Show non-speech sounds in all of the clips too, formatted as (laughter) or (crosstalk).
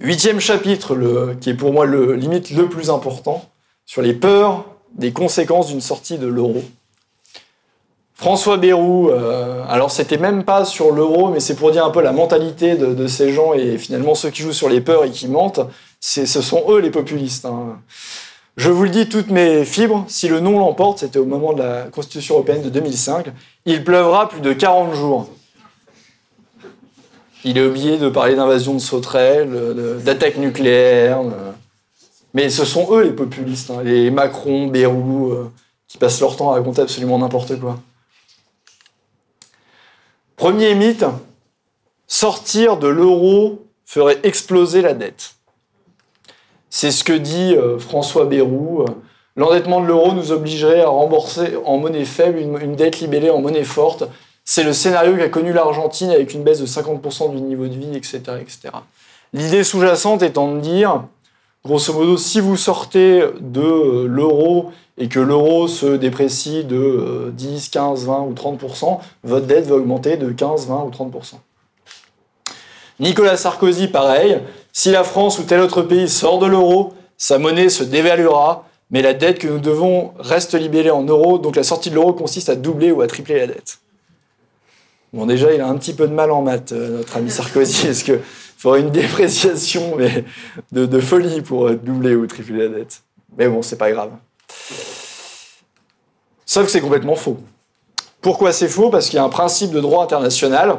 Huitième chapitre, qui est pour moi le limite le plus important, sur les peurs des conséquences d'une sortie de l'euro. François Bayrou, euh, alors c'était même pas sur l'euro, mais c'est pour dire un peu la mentalité de, ces gens et finalement ceux qui jouent sur les peurs et qui mentent, ce sont eux les populistes. Hein. Je vous le dis, toutes mes fibres, si le non l'emporte, c'était au moment de la Constitution européenne de 2005, il pleuvra plus de 40 jours. Il est oublié de parler d'invasion de sauterelles, d'attaque nucléaire. Mais ce sont eux les populistes, hein, les Macron, Bayrou, euh, qui passent leur temps à raconter absolument n'importe quoi. Premier mythe, sortir de l'euro ferait exploser la dette. C'est ce que dit euh, François Bayrou. L'endettement de l'euro nous obligerait à rembourser en monnaie faible une, dette libellée en monnaie forte. C'est le scénario qu'a connu l'Argentine avec une baisse de 50% du niveau de vie, etc. etc. L'idée sous-jacente étant de dire, grosso modo, si vous sortez de euh, l'euro et que l'euro se déprécie de 10, 15, 20 ou 30%, votre dette va augmenter de 15, 20 ou 30%. Nicolas Sarkozy, pareil, si la France ou tel autre pays sort de l'euro, sa monnaie se dévaluera, mais la dette que nous devons reste libellée en euros, donc la sortie de l'euro consiste à doubler ou à tripler la dette. Bon, déjà, il a un petit peu de mal en maths, euh, notre ami Sarkozy. (laughs) Est-ce qu'il faudrait une dépréciation mais de, de, folie pour doubler ou tripler la dette Mais bon, c'est pas grave. Sauf que c'est complètement faux. Pourquoi c'est faux? Parce qu'il y a un principe de droit international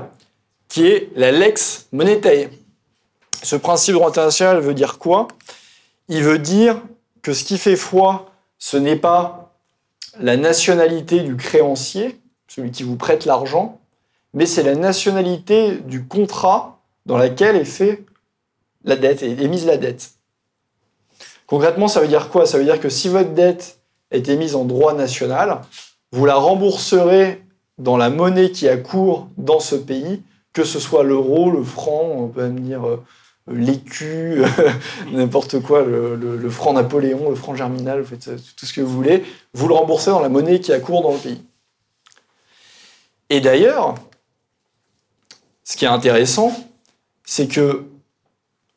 qui est la lex monetae. Ce principe de droit international veut dire quoi? Il veut dire que ce qui fait foi, ce n'est pas la nationalité du créancier, celui qui vous prête l'argent, mais c'est la nationalité du contrat dans lequel est fait la dette, est émise la dette. Concrètement, ça veut dire quoi? Ça veut dire que si votre dette est émise en droit national, vous la rembourserez dans la monnaie qui a cours dans ce pays, que ce soit l'euro, le franc, on peut même dire euh, l'écu, (laughs) n'importe quoi, le, franc Napoléon, le franc germinal, vous faites tout ce que vous voulez, vous le remboursez dans la monnaie qui a cours dans le pays. Et d'ailleurs, ce qui est intéressant, c'est que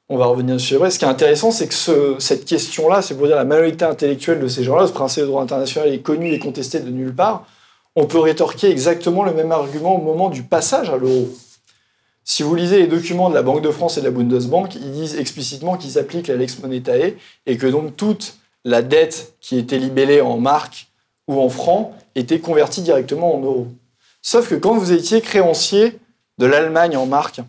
on va revenir sur Ce qui est intéressant, c'est que cette question-là, c'est pour dire la majorité intellectuelle de ces gens-là, ce principe de droit international est connu et contesté de nulle part. On peut rétorquer exactement le même argument au moment du passage à l'euro. Si vous lisez les documents de la Banque de France et de la Bundesbank, ils disent explicitement qu'ils appliquent la lex monetae et que donc toute la dette qui était libellée en marques ou en francs était convertie directement en euros. Sauf que quand vous étiez créancier de l'Allemagne en marques,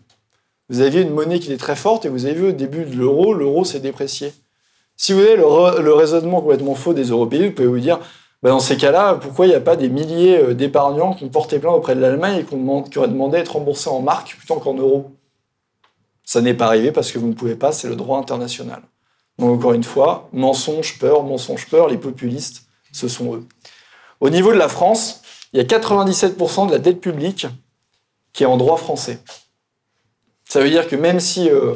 vous aviez une monnaie qui était très forte et vous avez vu au début de l'euro, l'euro s'est déprécié. Si vous avez le, raisonnement complètement faux des Européens, vous pouvez vous dire, bah, dans ces cas-là, pourquoi il n'y a pas des milliers euh, d'épargnants qui ont porté plainte auprès de l'Allemagne et qui auraient demandé à être remboursés en marques plutôt qu'en euros? Ça n'est pas arrivé parce que vous ne pouvez pas, c'est le droit international. Donc encore une fois, mensonge, peur, mensonge, peur, les populistes, ce sont eux. Au niveau de la France, il y a 97% de la dette publique qui est en droit français. Ça veut dire que même si euh,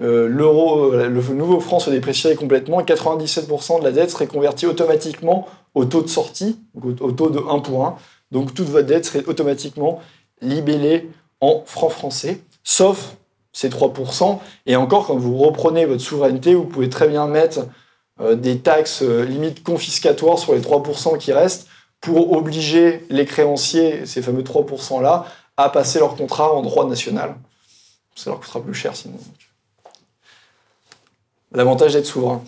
euh, l'euro, euh, le nouveau franc se déprécierait complètement, 97% de la dette serait convertie automatiquement au taux de sortie, au, taux de 1 pour 1. Donc toute votre dette serait automatiquement libellée en francs français, sauf ces 3%. Et encore, quand vous reprenez votre souveraineté, vous pouvez très bien mettre des taxes limites confiscatoires sur les 3% qui restent pour obliger les créanciers, ces fameux 3%-là, à passer leur contrat en droit national ça leur coûtera plus cher sinon. L'avantage d'être souverain.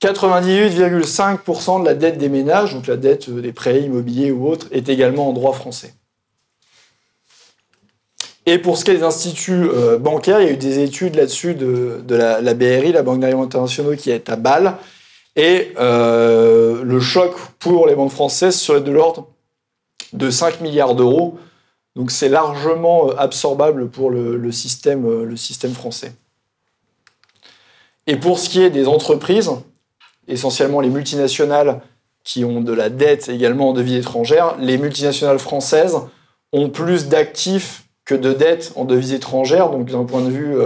98,5% de la dette des ménages, donc la dette des prêts immobiliers ou autres, est également en droit français. Et pour ce qui est des instituts euh, bancaires, il y a eu des études là-dessus de, la, BRI, la Banque d'argent internationale, qui est à Bâle. Et euh, le choc pour les banques françaises serait de l'ordre de 5 milliards d'euros donc c'est largement euh, absorbable pour le, système, euh, le système français. Et pour ce qui est des entreprises, essentiellement les multinationales qui ont de la dette également en devises étrangères, les multinationales françaises ont plus d'actifs que de dettes en devises étrangères. Donc d'un point de vue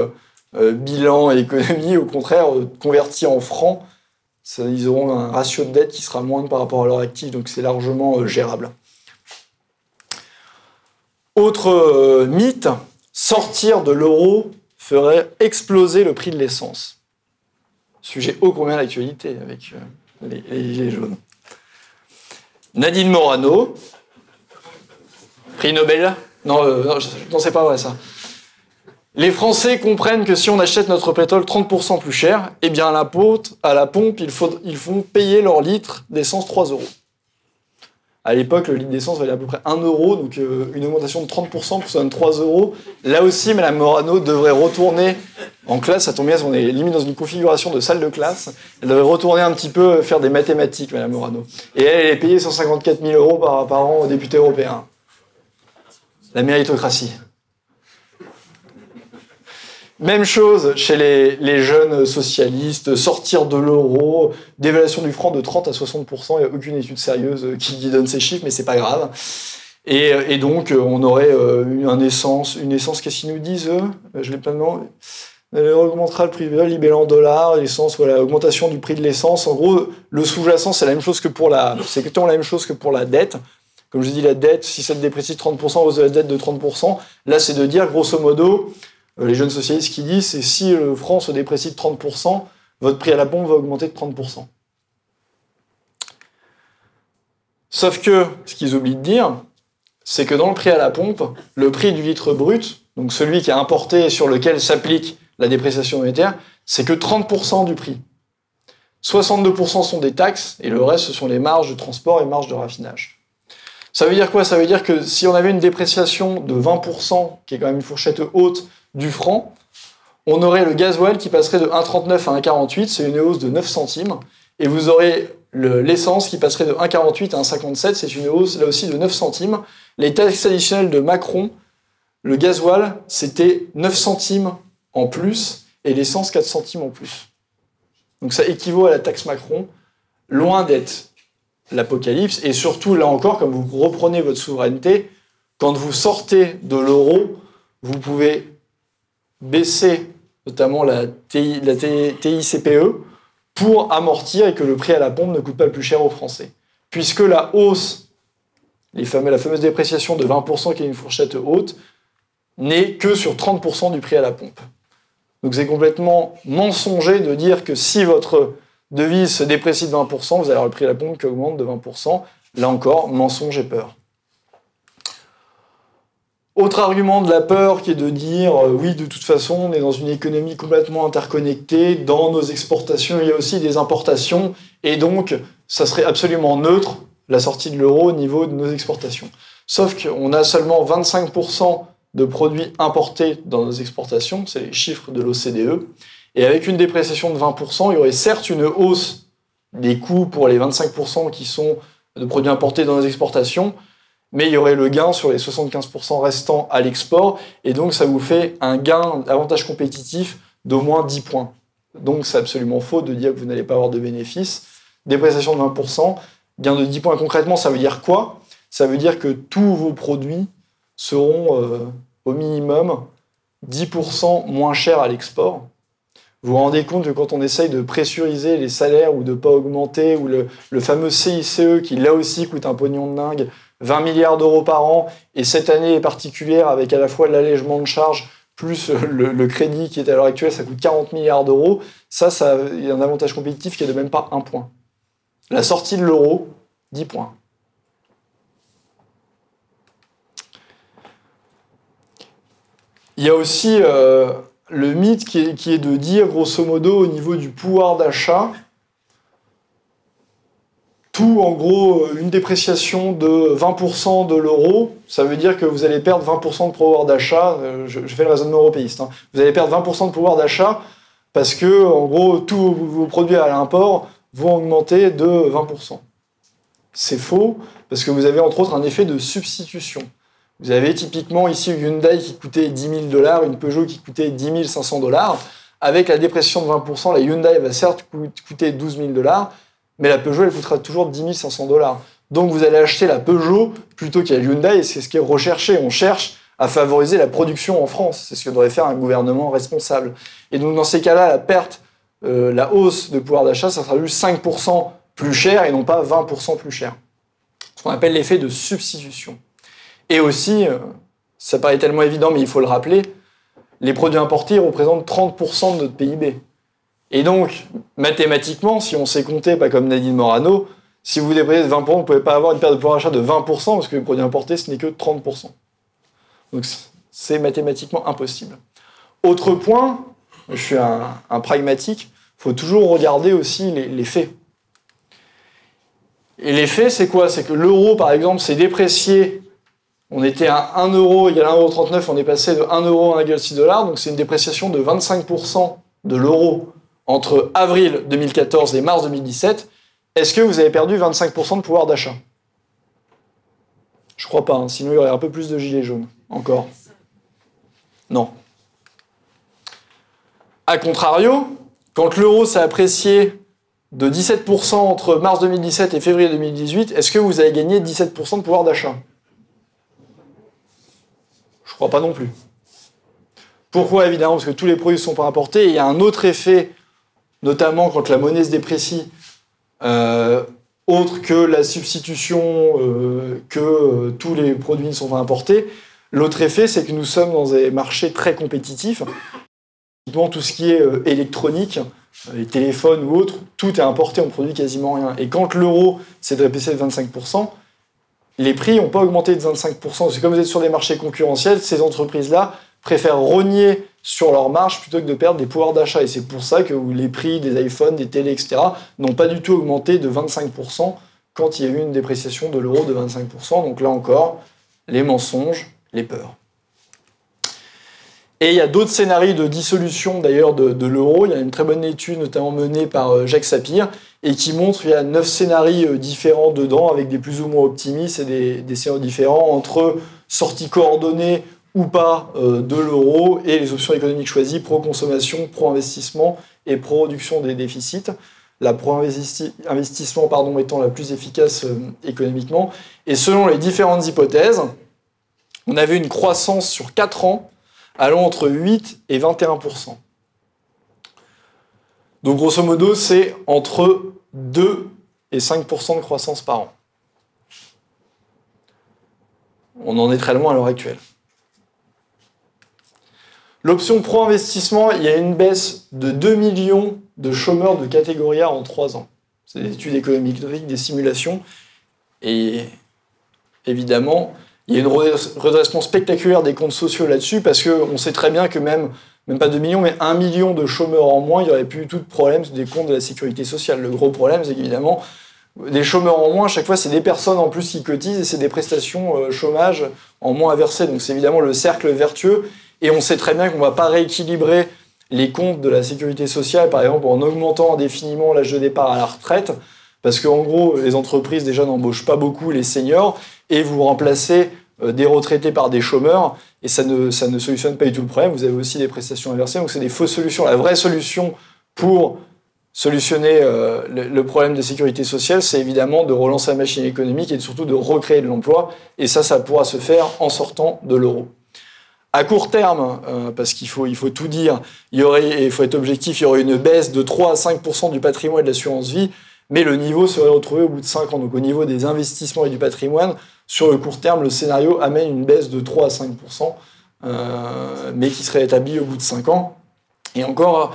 euh, bilan et économie, au contraire, convertis en francs, ils auront un ratio de dette qui sera moindre par rapport à leur actif, donc c'est largement gérable. Autre euh, mythe, sortir de l'euro ferait exploser le prix de l'essence. Sujet ô combien d'actualité avec euh, les, jaunes. Nadine Morano, prix Nobel? Non, euh, non, c'est pas vrai ça. Les Français comprennent que si on achète notre pétrole 30% plus cher, eh bien à la, pompe, à la pompe, ils font payer leur litre d'essence 3 euros. À l'époque, le litre d'essence valait à peu près 1 euro, donc euh, une augmentation de 30%, ça donne 3 euros. Là aussi, Mme Morano devrait retourner en classe. Ça tombe bien, on est limite dans une configuration de salle de classe. Elle devrait retourner un petit peu faire des mathématiques, Mme Morano. Et elle, elle est payée 154 000 euros par, par an aux députés européens. La méritocratie. Même chose chez les, jeunes socialistes, sortir de l'euro, dévaluation du franc de 30 à 60%, il n'y a aucune étude sérieuse qui, qui donne ces chiffres, mais c'est pas grave. Et, et donc, euh, on aurait euh, une, un essence, une essence, qu'est-ce qu'ils nous disent eux? Je l'ai pas. Elle augmentera le prix libellé en dollars, l'essence, voilà, augmentation du prix de l'essence. En gros, le sous-jacent, c'est la même chose que pour la, c'est exactement la même chose que pour la dette. Comme je dis, la dette, si ça te déprécie de 30%, hausse de la dette de 30%, là, c'est de dire, grosso modo, euh, les jeunes socialistes qui disent, c'est si le franc se déprécie de 30%, votre prix à la pompe va augmenter de 30%. Sauf que, ce qu'ils oublient de dire, c'est que dans le prix à la pompe, le prix du litre brut, donc celui qui est importé et sur lequel s'applique la dépréciation monétaire, c'est que 30% du prix. 62% sont des taxes et le reste, ce sont les marges de transport et marges de raffinage. Ça veut dire quoi? Ça veut dire que si on avait une dépréciation de 20%, qui est quand même une fourchette haute du franc, on aurait le gasoil qui passerait de 1,39 à 1,48, c'est une hausse de 9 centimes, et vous aurez le- l'essence qui passerait de 1,48 à 1,57, c'est une hausse là aussi de 9 centimes. Les taxes additionnelles de Macron, le gasoil, c'était 9 centimes en plus, et l'essence 4 centimes en plus. Donc ça équivaut à la taxe Macron, loin d'être l'apocalypse, et surtout, là encore, comme vous reprenez votre souveraineté, quand vous sortez de l'euro, vous pouvez baisser notamment la, TICPE pour amortir et que le prix à la pompe ne coûte pas plus cher aux Français. Puisque la hausse, la fameuse dépréciation de 20% qui est une fourchette haute, n'est que sur 30% du prix à la pompe. Donc c'est complètement mensonger de dire que si votre devise se déprécie de 20%, vous allez avoir le prix à la pompe qui augmente de 20%. Là encore, mensonge et peur. Autre argument de la peur qui est de dire euh, oui, de toute façon, on est dans une économie complètement interconnectée. Dans nos exportations, il y a aussi des importations. Et donc, ça serait absolument neutre, la sortie de l'euro au niveau de nos exportations. Sauf qu'on a seulement 25% de produits importés dans nos exportations, c'est les chiffres de l'OCDE. Et avec une dépréciation de 20%, il y aurait certes une hausse des coûts pour les 25% qui sont de produits importés dans nos exportations, mais il y aurait le gain sur les 75% restants à l'export, et donc ça vous fait un gain, avantage compétitif d'au moins 10 points. Donc c'est absolument faux de dire que vous n'allez pas avoir de bénéfices. Dépréciation de 20%, gain de 10 points. Concrètement, ça veut dire quoi? Ça veut dire que tous vos produits seront euh, au minimum 10% moins chers à l'export. Vous vous rendez compte que quand on essaye de pressuriser les salaires ou de ne pas augmenter, ou le, le fameux CICE qui là aussi coûte un pognon de dingue, 20 milliards d'euros par an, et cette année est particulière avec à la fois l'allègement de charges plus le, le crédit qui est à l'heure actuelle, ça coûte 40 milliards d'euros, ça, ça il y a un avantage compétitif qui est de même pas un point. La sortie de l'euro, 10 points. Il y a aussi euh, le mythe qui est, qui est de dire, grosso modo, au niveau du pouvoir d'achat, tout, en gros, euh, une dépréciation de 20% de l'euro, ça veut dire que vous allez perdre 20% de pouvoir d'achat. euh, Je, fais le raisonnement européiste. hein. Vous allez perdre 20% de pouvoir d'achat parce que, en gros, tous vos, vos produits à l'import vont augmenter de 20%. C'est faux parce que vous avez entre autres un effet de substitution. Vous avez typiquement ici une Hyundai qui coûtait 10 000 dollars, une Peugeot qui coûtait 10 500 dollars. Avec la dépression de 20%, la Hyundai va certes coût- coûter 12 000 dollars, mais la Peugeot, elle coûtera toujours 10 500 dollars. Donc vous allez acheter la Peugeot plutôt qu'à Hyundai, et c'est ce qui est recherché. On cherche à favoriser la production en France. C'est ce que devrait faire un gouvernement responsable. Et donc dans ces cas-là, la perte, euh, la hausse de pouvoir d'achat, ça sera juste 5% plus cher et non pas 20% plus cher. Ce qu'on appelle l'effet de substitution. Et aussi, euh, ça paraît tellement évident, mais il faut le rappeler, les produits importés représentent 30% de notre PIB. Et donc, mathématiquement, si on sait compter, pas comme Nadine Morano, si vous dépensez de 20%, vous ne pouvez pas avoir une perte de pouvoir d'achat de 20% parce que les produits importés, ce n'est que 30%. Donc, c'est mathématiquement impossible. Autre point, je suis un, pragmatique, il faut toujours regarder aussi les, faits. Et les faits, c'est quoi? C'est que l'euro, par exemple, s'est déprécié. On était à 1 euro égale 1,39 on est passé de 1 euro à 1,6 dollars, donc c'est une dépréciation de 25% de l'euro entre avril 2014 et mars 2017. Est-ce que vous avez perdu 25% de pouvoir d'achat? Je crois pas, hein. sinon il y aurait un peu plus de gilets jaunes. Encore. Non. A contrario, quand l'euro s'est apprécié de 17% entre mars 2017 et février 2018, est-ce que vous avez gagné 17% de pouvoir d'achat? Je crois pas non plus. Pourquoi Évidemment, parce que tous les produits ne sont pas importés. Et il y a un autre effet, notamment quand la monnaie se déprécie, euh, autre que la substitution, euh, que euh, tous les produits ne sont pas importés. L'autre effet, c'est que nous sommes dans des marchés très compétitifs. Tout ce qui est électronique, les téléphones ou autres, tout est importé, on produit quasiment rien. Et quand l'euro s'est déprécié de 25%, les prix n'ont pas augmenté de 25%. C'est comme vous êtes sur des marchés concurrentiels, ces entreprises-là préfèrent rogner sur leur marge plutôt que de perdre des pouvoirs d'achat. Et c'est pour ça que les prix des iPhones, des télés, etc. n'ont pas du tout augmenté de 25% quand il y a eu une dépréciation de l'euro de 25%. Donc là encore, les mensonges, les peurs. Et il y a d'autres scénarios de dissolution d'ailleurs de, l'euro. Il y a une très bonne étude notamment menée par euh, Jacques Sapir et qui montre qu'il y a neuf scénarios euh, différents dedans avec des plus ou moins optimistes et des, des scénarios différents entre sortie coordonnée ou pas euh, de l'euro et les options économiques choisies pro-consommation, pro-investissement et pro-réduction des déficits. La pro-investissement étant la plus efficace euh, économiquement. Et selon les différentes hypothèses, on avait une croissance sur 4 ans allant entre 8 et 21% Donc grosso modo, c'est entre 2 et 5% de croissance par an. On en est très loin à l'heure actuelle. L'option pro-investissement, il y a une baisse de 2 millions de chômeurs de catégorie A en 3 ans. C'est des études économiques, des simulations. Et évidemment, il y a une redressement spectaculaire des comptes sociaux là-dessus parce qu'on sait très bien que même, même pas 2 millions, mais 1 million de chômeurs en moins, il n'y aurait plus du tout de problème des comptes de la sécurité sociale. Le gros problème, c'est qu'évidemment, des chômeurs en moins, à chaque fois, c'est des personnes en plus qui cotisent et c'est des prestations euh, chômage en moins à. Donc c'est évidemment le cercle vertueux et on sait très bien qu'on ne va pas rééquilibrer les comptes de la sécurité sociale, par exemple, en augmentant indéfiniment l'âge de départ à la retraite, parce qu'en gros, les entreprises déjà n'embauchent pas beaucoup les seniors, et vous remplacez euh, des retraités par des chômeurs, et ça ne, ça ne solutionne pas du tout le problème. Vous avez aussi des prestations inversées, donc c'est des fausses solutions. La vraie solution pour solutionner euh, le, problème de sécurité sociale, c'est évidemment de relancer la machine économique et surtout de recréer de l'emploi, et ça, ça pourra se faire en sortant de l'euro. À court terme, euh, parce qu'il faut, il faut tout dire, il y aurait, il faut être objectif, il y aurait une baisse de 3 à 5% du patrimoine de l'assurance vie, mais le niveau serait retrouvé au bout de 5 ans. Donc au niveau des investissements et du patrimoine, sur le court terme, le scénario amène une baisse de 3 à 5% euh, mais qui serait établie au bout de 5 ans. Et encore,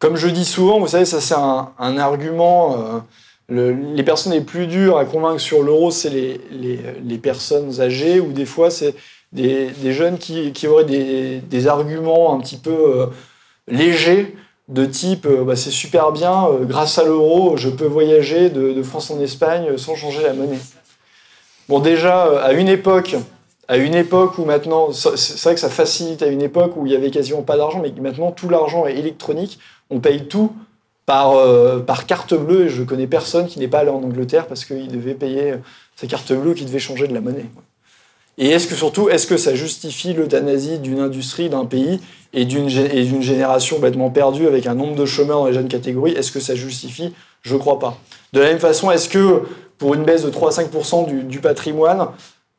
comme je dis souvent, vous savez, ça c'est un, argument. Euh, les personnes les plus dures à convaincre sur l'euro, c'est les, les, les, personnes âgées, ou des fois c'est des, jeunes qui, auraient des, arguments un petit peu euh, légers de type euh, bah, c'est super bien, euh, grâce à l'euro, je peux voyager de, France en Espagne sans changer la monnaie. Bon, déjà, à une époque, à une époque où maintenant, c'est vrai que ça facilite à une époque où il y avait quasiment pas d'argent, mais maintenant tout l'argent est électronique, on paye tout par, carte bleue, et je connais personne qui n'est pas allé en Angleterre parce qu'il devait payer sa carte bleue, qui devait changer de la monnaie. Et est-ce que surtout, est-ce que ça justifie l'euthanasie d'une industrie, d'un pays et d'une génération bêtement perdue avec un nombre de chômeurs dans les jeunes catégories? Est-ce que ça justifie? Je ne crois pas. De la même façon, est-ce que pour une baisse de 3 à 5% du, patrimoine,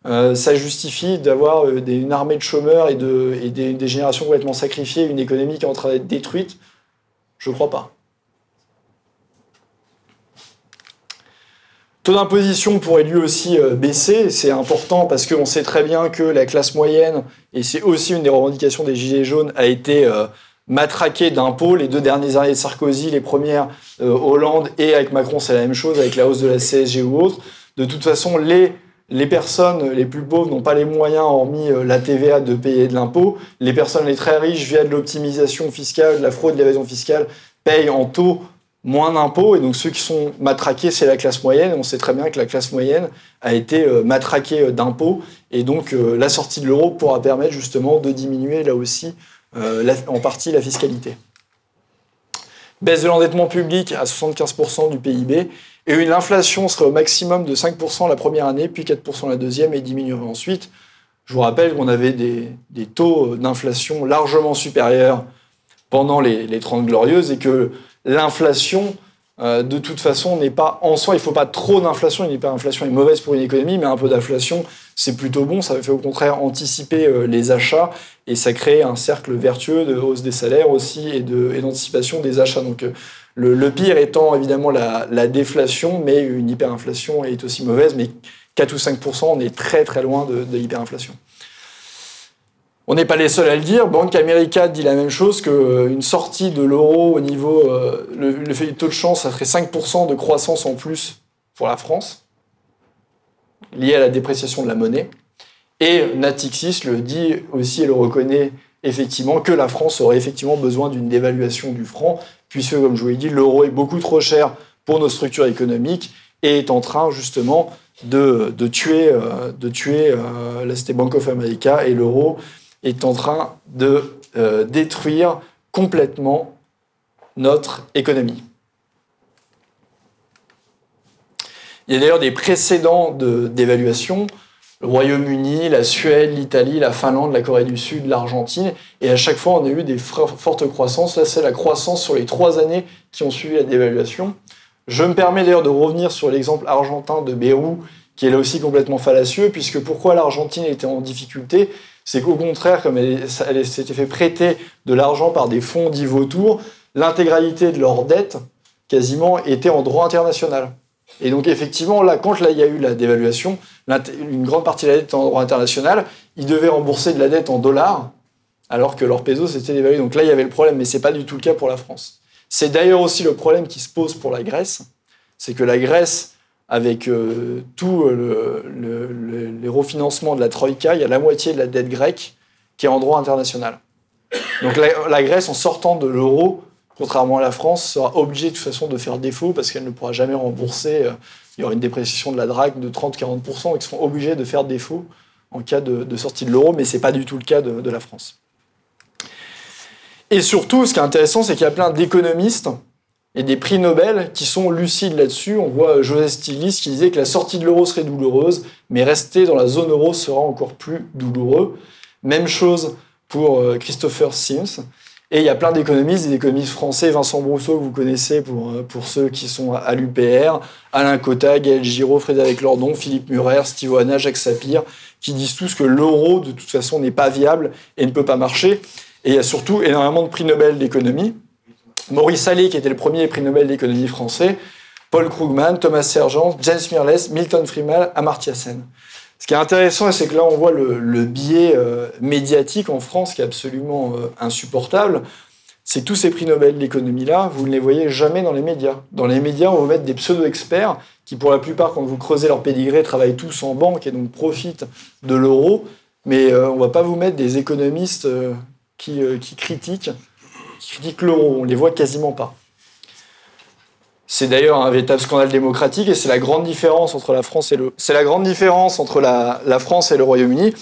euh, ça justifie d'avoir euh, une armée de chômeurs et, de, des, des, générations complètement sacrifiées, une économie qui est en train d'être détruite? Je ne crois pas. Taux d'imposition pourrait lui aussi euh, baisser. C'est important parce qu'on sait très bien que la classe moyenne, et c'est aussi une des revendications des Gilets jaunes, a été euh, matraquée d'impôts. Les deux dernières années de Sarkozy, les premières euh, Hollande et avec Macron, c'est la même chose avec la hausse de la CSG ou autre. De toute façon, les, les personnes les plus pauvres n'ont pas les moyens, hormis la TVA, de payer de l'impôt. Les personnes les très riches, via de l'optimisation fiscale, de la fraude, de l'évasion fiscale, payent en taux moins d'impôts. Et donc ceux qui sont matraqués, c'est la classe moyenne. On sait très bien que la classe moyenne a été euh, matraquée euh, d'impôts. Et donc euh, la sortie de l'euro pourra permettre justement de diminuer là aussi en partie la fiscalité. Baisse de l'endettement public à 75% du PIB. Et une inflation serait au maximum de 5% la première année, puis 4% la deuxième et diminuerait ensuite. Je vous rappelle qu'on avait des, taux d'inflation largement supérieurs pendant les, les 30 glorieuses et que l'inflation, euh, de toute façon, n'est pas en soi, il ne faut pas trop d'inflation. Une hyperinflation est mauvaise pour une économie, mais un peu d'inflation, c'est plutôt bon. Ça fait au contraire anticiper euh, les achats et ça crée un cercle vertueux de hausse des salaires aussi et d'anticipation des achats. Donc, euh, le, pire étant évidemment la, déflation, mais une hyperinflation est aussi mauvaise. Mais 4 ou 5% on est très très loin de, de l'hyperinflation. On n'est pas les seuls à le dire. Banque America dit la même chose qu'une euh, sortie de l'euro au niveau. Euh, le, taux de chance, ça ferait 5% de croissance en plus pour la France, lié à la dépréciation de la monnaie. Et Natixis le dit aussi et le reconnaît effectivement que la France aurait effectivement besoin d'une dévaluation du franc, puisque, comme je vous l'ai dit, l'euro est beaucoup trop cher pour nos structures économiques et est en train justement de, tuer, de tuer euh, c'était Bank of America et l'euro est en train de euh, détruire complètement notre économie. Il y a d'ailleurs des précédents d'évaluation. Le Royaume-Uni, la Suède, l'Italie, la Finlande, la Corée du Sud, l'Argentine. Et à chaque fois, on a eu des fortes croissances. Là, c'est la croissance sur les trois années qui ont suivi la dévaluation. Je me permets d'ailleurs de revenir sur l'exemple argentin de Bérou, qui est là aussi complètement fallacieux, puisque pourquoi l'Argentine était en difficulté? C'est qu'au contraire, comme elle, s'était fait prêter de l'argent par des fonds dits vautours, l'intégralité de leur dette, quasiment, était en droit international. Et donc, effectivement, là, quand là, il y a eu la dévaluation, une grande partie de la dette était en droit international, ils devaient rembourser de la dette en dollars, alors que leur peso s'était dévalué. Donc là, il y avait le problème, mais ce n'est pas du tout le cas pour la France. C'est d'ailleurs aussi le problème qui se pose pour la Grèce, c'est que la Grèce avec euh, le, les refinancements de la Troïka, il y a la moitié de la dette grecque qui est en droit international. Donc la, Grèce, en sortant de l'euro, contrairement à la France, sera obligée de toute façon de faire défaut parce qu'elle ne pourra jamais rembourser. Euh, il y aura une dépréciation de la drague de 30-40%, et ils seront obligés de faire défaut en cas de, sortie de l'euro, mais ce n'est pas du tout le cas de la France. Et surtout, ce qui est intéressant, c'est qu'il y a plein d'économistes et des prix Nobel qui sont lucides là-dessus. On voit Joseph Stiglitz qui disait que la sortie de l'euro serait douloureuse, mais rester dans la zone euro sera encore plus douloureux. Même chose pour euh, Christopher Sims. Et il y a plein d'économistes, des économistes français, Vincent Brousseau, que vous connaissez pour, euh, pour ceux qui sont à l'UPR, Alain Cotta, Gaël Giraud, Frédéric Lordon, Philippe Murer, Steve Hanna, Jacques Sapir, qui disent tous que l'euro, de toute façon, n'est pas viable et ne peut pas marcher. Et il y a surtout énormément de prix Nobel d'économie. Maurice Allais, qui était le premier prix Nobel d'économie français, Paul Krugman, Thomas Sergent, James Mirles, Milton Friedman, Amartya Sen. Ce qui est intéressant, c'est que là, on voit le, biais euh, médiatique en France qui est absolument euh, insupportable. C'est tous ces prix Nobel d'économie-là, vous ne les voyez jamais dans les médias. Dans les médias, on va mettre des pseudo-experts qui, pour la plupart, quand vous creusez leur pédigré, travaillent tous en banque et donc profitent de l'euro. Mais euh, on ne va pas vous mettre des économistes qui critiquent critiquent l'euro, on les voit quasiment pas. C'est d'ailleurs un véritable scandale démocratique et c'est la grande différence entre la France et le, c'est la grande différence entre la, France et le Royaume-Uni.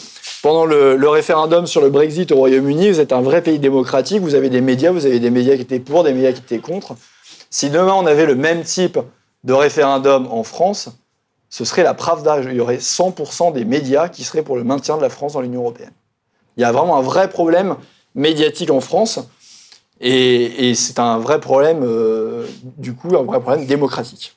Pendant le, référendum sur le Brexit au Royaume-Uni, vous êtes un vrai pays démocratique, vous avez des médias, vous avez des médias qui étaient pour, des médias qui étaient contre. Si demain on avait le même type de référendum en France, ce serait la Pravda. Il y aurait 100% des médias qui seraient pour le maintien de la France dans l'Union européenne. Il y a vraiment un vrai problème médiatique en France. Et, c'est un vrai problème, euh, du coup, un vrai problème démocratique.